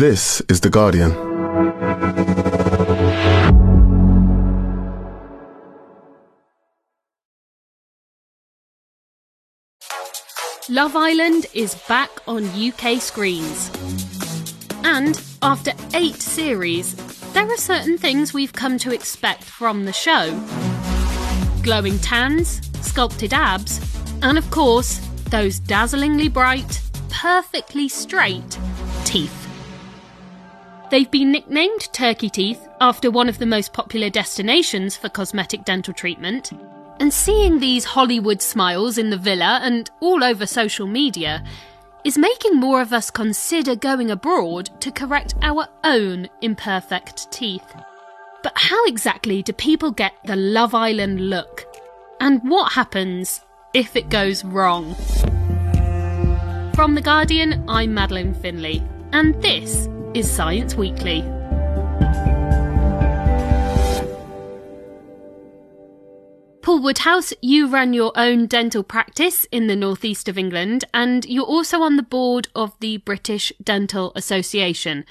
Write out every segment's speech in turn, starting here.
This is The Guardian. Love Island is back on UK screens. And after eight series, there are certain things we've come to expect from the show glowing tans, sculpted abs, and of course, those dazzlingly bright, perfectly straight teeth. They've been nicknamed turkey teeth after one of the most popular destinations for cosmetic dental treatment. And seeing these Hollywood smiles in the villa and all over social media is making more of us consider going abroad to correct our own imperfect teeth. But how exactly do people get the Love Island look? And what happens if it goes wrong? From The Guardian, I'm Madeleine Finlay, and this is Science Weekly. Paul Woodhouse, you run your own dental practice in the northeast of England, and you're also on the board of the British Dental Association.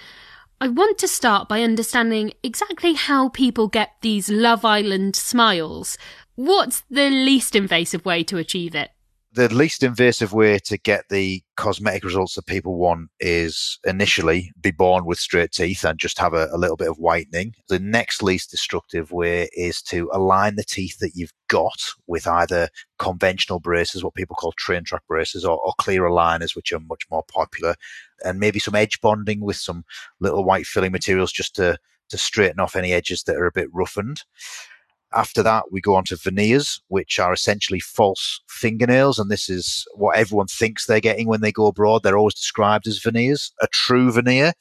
I want to start by understanding exactly how people get these Love Island smiles. What's the least invasive way to achieve it? The least invasive way to get the cosmetic results that people want is initially be born with straight teeth and just have a, a, little bit of whitening. The next least destructive way is to align the teeth that you've got with either conventional braces, what people call train track braces, or, or clear aligners, which are much more popular, and maybe some edge bonding with some little white filling materials just to to straighten off any edges that are a bit roughened. After that, we go on to veneers, which are essentially false fingernails. And this is what everyone thinks they're getting when they go abroad. They're always described as veneers. A true veneer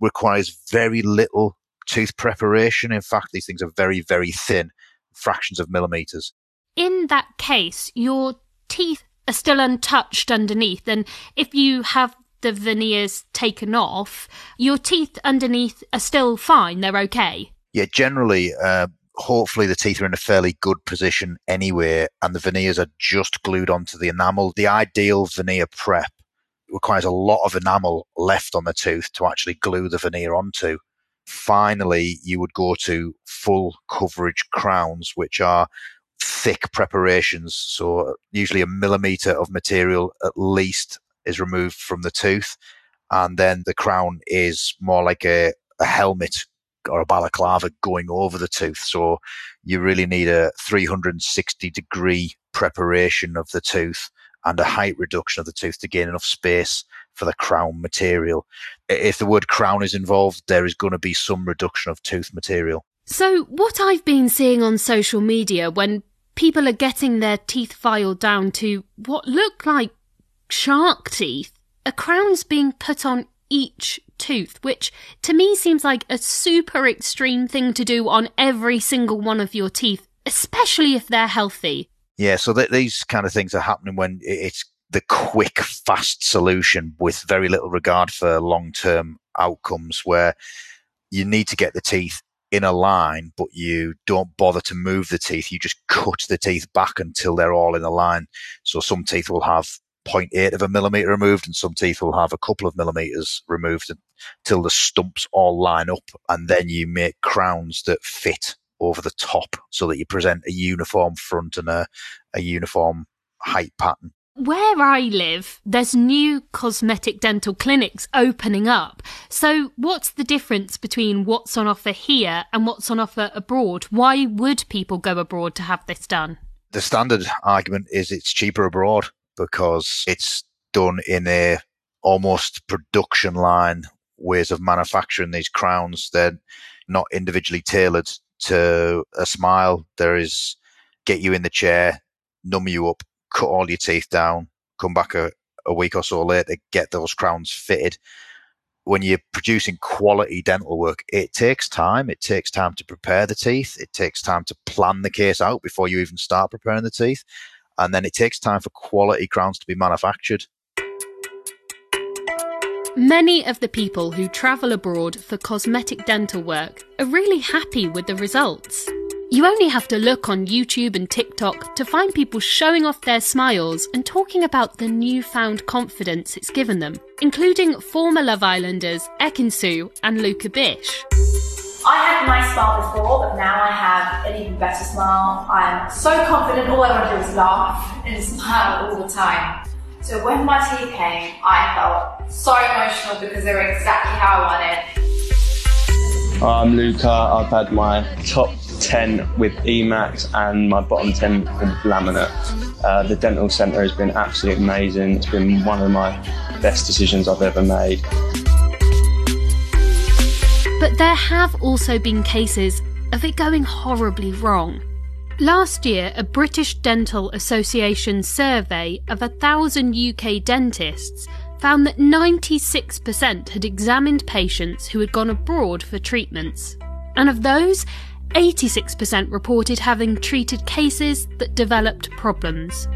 requires very little tooth preparation. In fact, these things are very, very thin, fractions of millimeters. In that case, your teeth are still untouched underneath. And if you have the veneers taken off, your teeth underneath are still fine. They're okay. Yeah, generally, uh, hopefully the teeth are in a fairly good position anyway, and the veneers are just glued onto the enamel. The ideal veneer prep requires a lot of enamel left on the tooth to actually glue the veneer onto. Finally, you would go to full coverage crowns, which are thick preparations. So usually a millimeter of material at least is removed from the tooth. And then the crown is more like a, a helmet or a balaclava going over the tooth. So you really need a 360 degree preparation of the tooth and a height reduction of the tooth to gain enough space for the crown material. If the word crown is involved, there is going to be some reduction of tooth material. So, what I've been seeing on social media when people are getting their teeth filed down to what look like shark teeth, a crown's being put on each tooth, which to me seems like a super extreme thing to do on every single one of your teeth, especially if they're healthy. Yeah, so th- these kind of things are happening when it's the quick, fast solution with very little regard for long term outcomes, where you need to get the teeth in a line, but you don't bother to move the teeth. You just cut the teeth back until they're all in a line. So some teeth will have 0.8 of a millimeter removed, and some teeth will have a couple of millimeters removed until the stumps all line up. And then you make crowns that fit over the top so that you present a uniform front and a, a uniform height pattern. Where I live, there's new cosmetic dental clinics opening up. So, what's the difference between what's on offer here and what's on offer abroad? Why would people go abroad to have this done? The standard argument is it's cheaper abroad because it's done in a almost production line ways of manufacturing these crowns. They're not individually tailored to a smile. There is get you in the chair, numb you up, cut all your teeth down, come back a, a week or so later, get those crowns fitted. When you're producing quality dental work, it takes time. It takes time to prepare the teeth. It takes time to plan the case out before you even start preparing the teeth and then it takes time for quality crowns to be manufactured. Many of the people who travel abroad for cosmetic dental work are really happy with the results. You only have to look on YouTube and TikTok to find people showing off their smiles and talking about the newfound confidence it's given them, including former Love Islanders Ekin-Su and Luca Bish. I had nice smile before, but now I have an even better smile. I'm so confident, all I want to do is laugh and smile all the time. So when my teeth came, I felt so emotional because they were exactly how I wanted. I'm Luca. I've had my top 10 with EMAX and my bottom 10 with laminate. Uh, the dental centre has been absolutely amazing. It's been one of my best decisions I've ever made. But there have also been cases of it going horribly wrong. Last year, a British Dental Association survey of a thousand UK dentists found that 96% had examined patients who had gone abroad for treatments. And of those, 86% reported having treated cases that developed problems.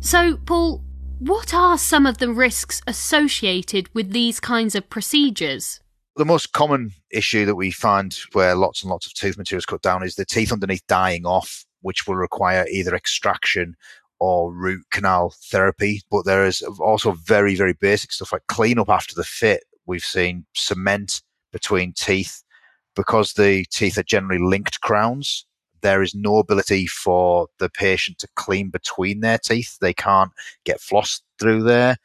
So, Paul, what are some of the risks associated with these kinds of procedures? The most common issue that we find where lots and lots of tooth material is cut down is the teeth underneath dying off, which will require either extraction or root canal therapy. But there is also very, very basic stuff like cleanup after the fit. We've seen cement between teeth because the teeth are generally linked crowns there is no ability for the patient to clean between their teeth. They can't get floss through there.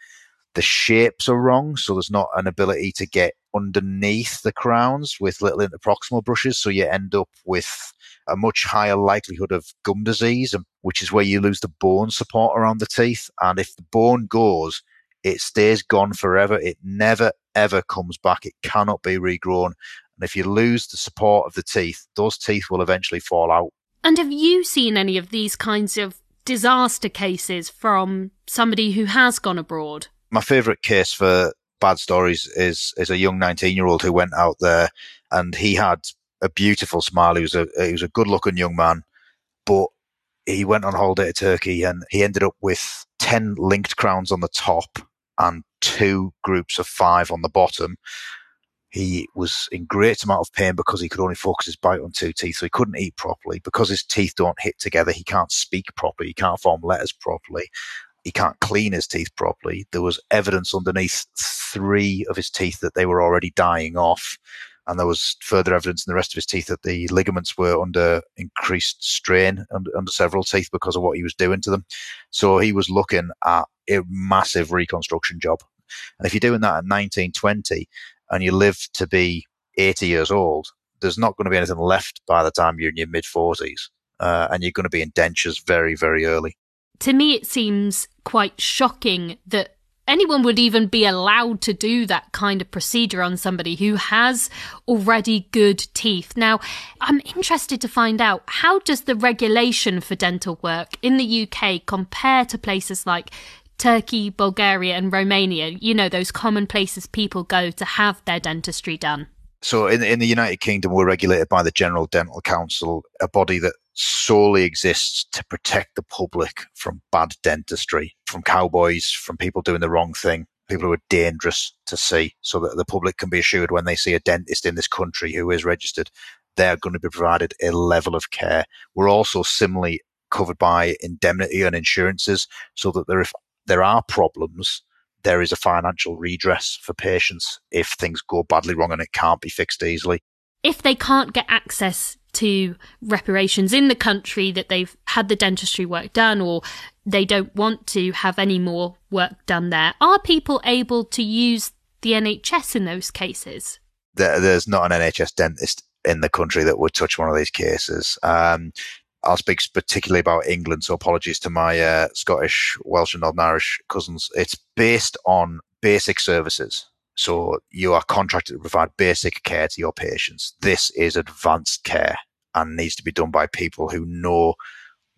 The shapes are wrong, so there's not an ability to get underneath the crowns with little interproximal brushes. So you end up with a much higher likelihood of gum disease, which is where you lose the bone support around the teeth. And if the bone goes, it stays gone forever. It never, ever comes back. It cannot be regrown. And if you lose the support of the teeth, those teeth will eventually fall out. And have you seen any of these kinds of disaster cases from somebody who has gone abroad? My favourite case for bad stories is is a young 19 year old who went out there and he had a beautiful smile. He was a he was a good looking young man, but he went on holiday to Turkey and he ended up with 10 linked crowns on the top and two groups of five on the bottom. He was in great amount of pain because he could only focus his bite on two teeth, so he couldn't eat properly. Because his teeth don't hit together, he can't speak properly, he can't form letters properly, he can't clean his teeth properly. There was evidence underneath three of his teeth that they were already dying off. And there was further evidence in the rest of his teeth that the ligaments were under increased strain under, under several teeth because of what he was doing to them. So he was looking at a massive reconstruction job. And if you're doing that at 1920, and you live to be 80 years old, there's not going to be anything left by the time you're in your mid 40s. Uh, and you're going to be in dentures very, very early. To me, it seems quite shocking that anyone would even be allowed to do that kind of procedure on somebody who has already good teeth. Now, I'm interested to find out how does the regulation for dental work in the UK compare to places like Turkey, Bulgaria, and Romania, you know, those common places people go to have their dentistry done. So, in, in the United Kingdom, we're regulated by the General Dental Council, a body that solely exists to protect the public from bad dentistry, from cowboys, from people doing the wrong thing, people who are dangerous to see, so that the public can be assured when they see a dentist in this country who is registered, they're going to be provided a level of care. We're also similarly covered by indemnity and insurances so that there, if there are problems, there is a financial redress for patients if things go badly wrong and it can't be fixed easily. If they can't get access to reparations in the country that they've had the dentistry work done or they don't want to have any more work done there, are people able to use the NHS in those cases? there's not an NHS dentist in the country that would touch one of these cases. Um, I'll speak particularly about England, so apologies to my uh, Scottish, Welsh, and Northern Irish cousins. It's based on basic services. So you are contracted to provide basic care to your patients. This is advanced care and needs to be done by people who know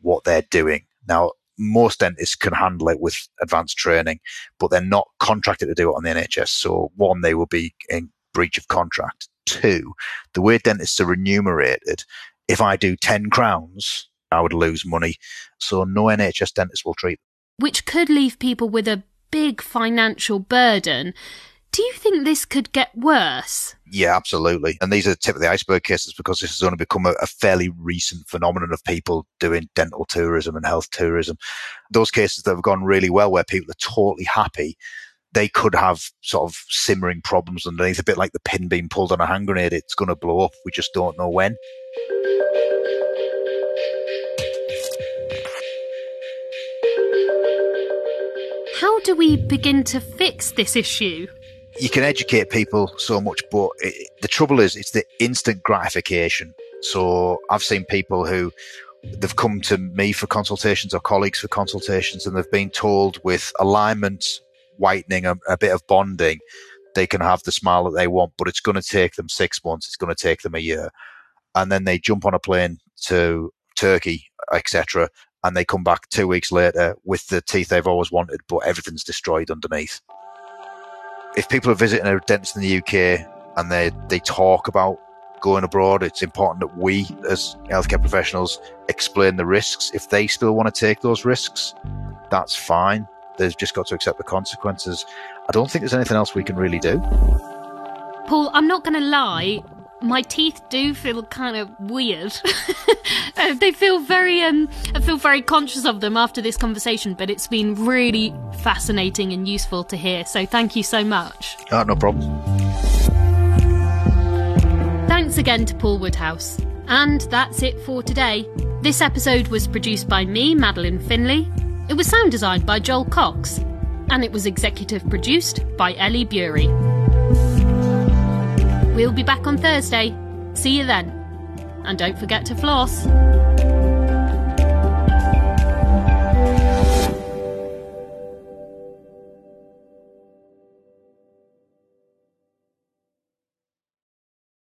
what they're doing. Now, most dentists can handle it with advanced training, but they're not contracted to do it on the NHS. So one, they will be in breach of contract. Two, the way dentists are remunerated if I do 10 crowns, I would lose money. So no NHS dentist will treat. them. Which could leave people with a big financial burden. Do you think this could get worse? Yeah, absolutely. And these are the tip of the iceberg cases because this has only become a, a, fairly recent phenomenon of people doing dental tourism and health tourism. Those cases that have gone really well where people are totally happy, they could have sort of simmering problems underneath, a bit like the pin being pulled on a hand grenade. It's going to blow up. We just don't know when. Do we begin to fix this issue? you can educate people so much, but it, the trouble is, it's the instant gratification. So I've seen people who they've come to me for consultations or colleagues for consultations, and they've been told with alignment, whitening, a, a bit of bonding, they can have the smile that they want, but it's going to take them six months. It's going to take them a year, and then they jump on a plane to Turkey, etc., and they come back two weeks later with the teeth they've always wanted, but everything's destroyed underneath if people are visiting a dentist in the UK and they, they talk about going abroad, it's important that we, as healthcare professionals, explain the risks. If they still want to take those risks, that's fine. They've just got to accept the consequences. I don't think there's anything else we can really do. Paul, I'm not going to lie my teeth do feel kind of weird. Uh, they feel very um I feel very conscious of them after this conversation, but it's been really fascinating and useful to hear. So thank you so much. Oh, no problem. Thanks again to Paul Woodhouse. And that's it for today. This episode was produced by me, Madeleine Finlay. It was sound designed by Joel Cox, and it was executive produced by Ellie Bury. We'll be back on Thursday. See you then. And don't forget to floss.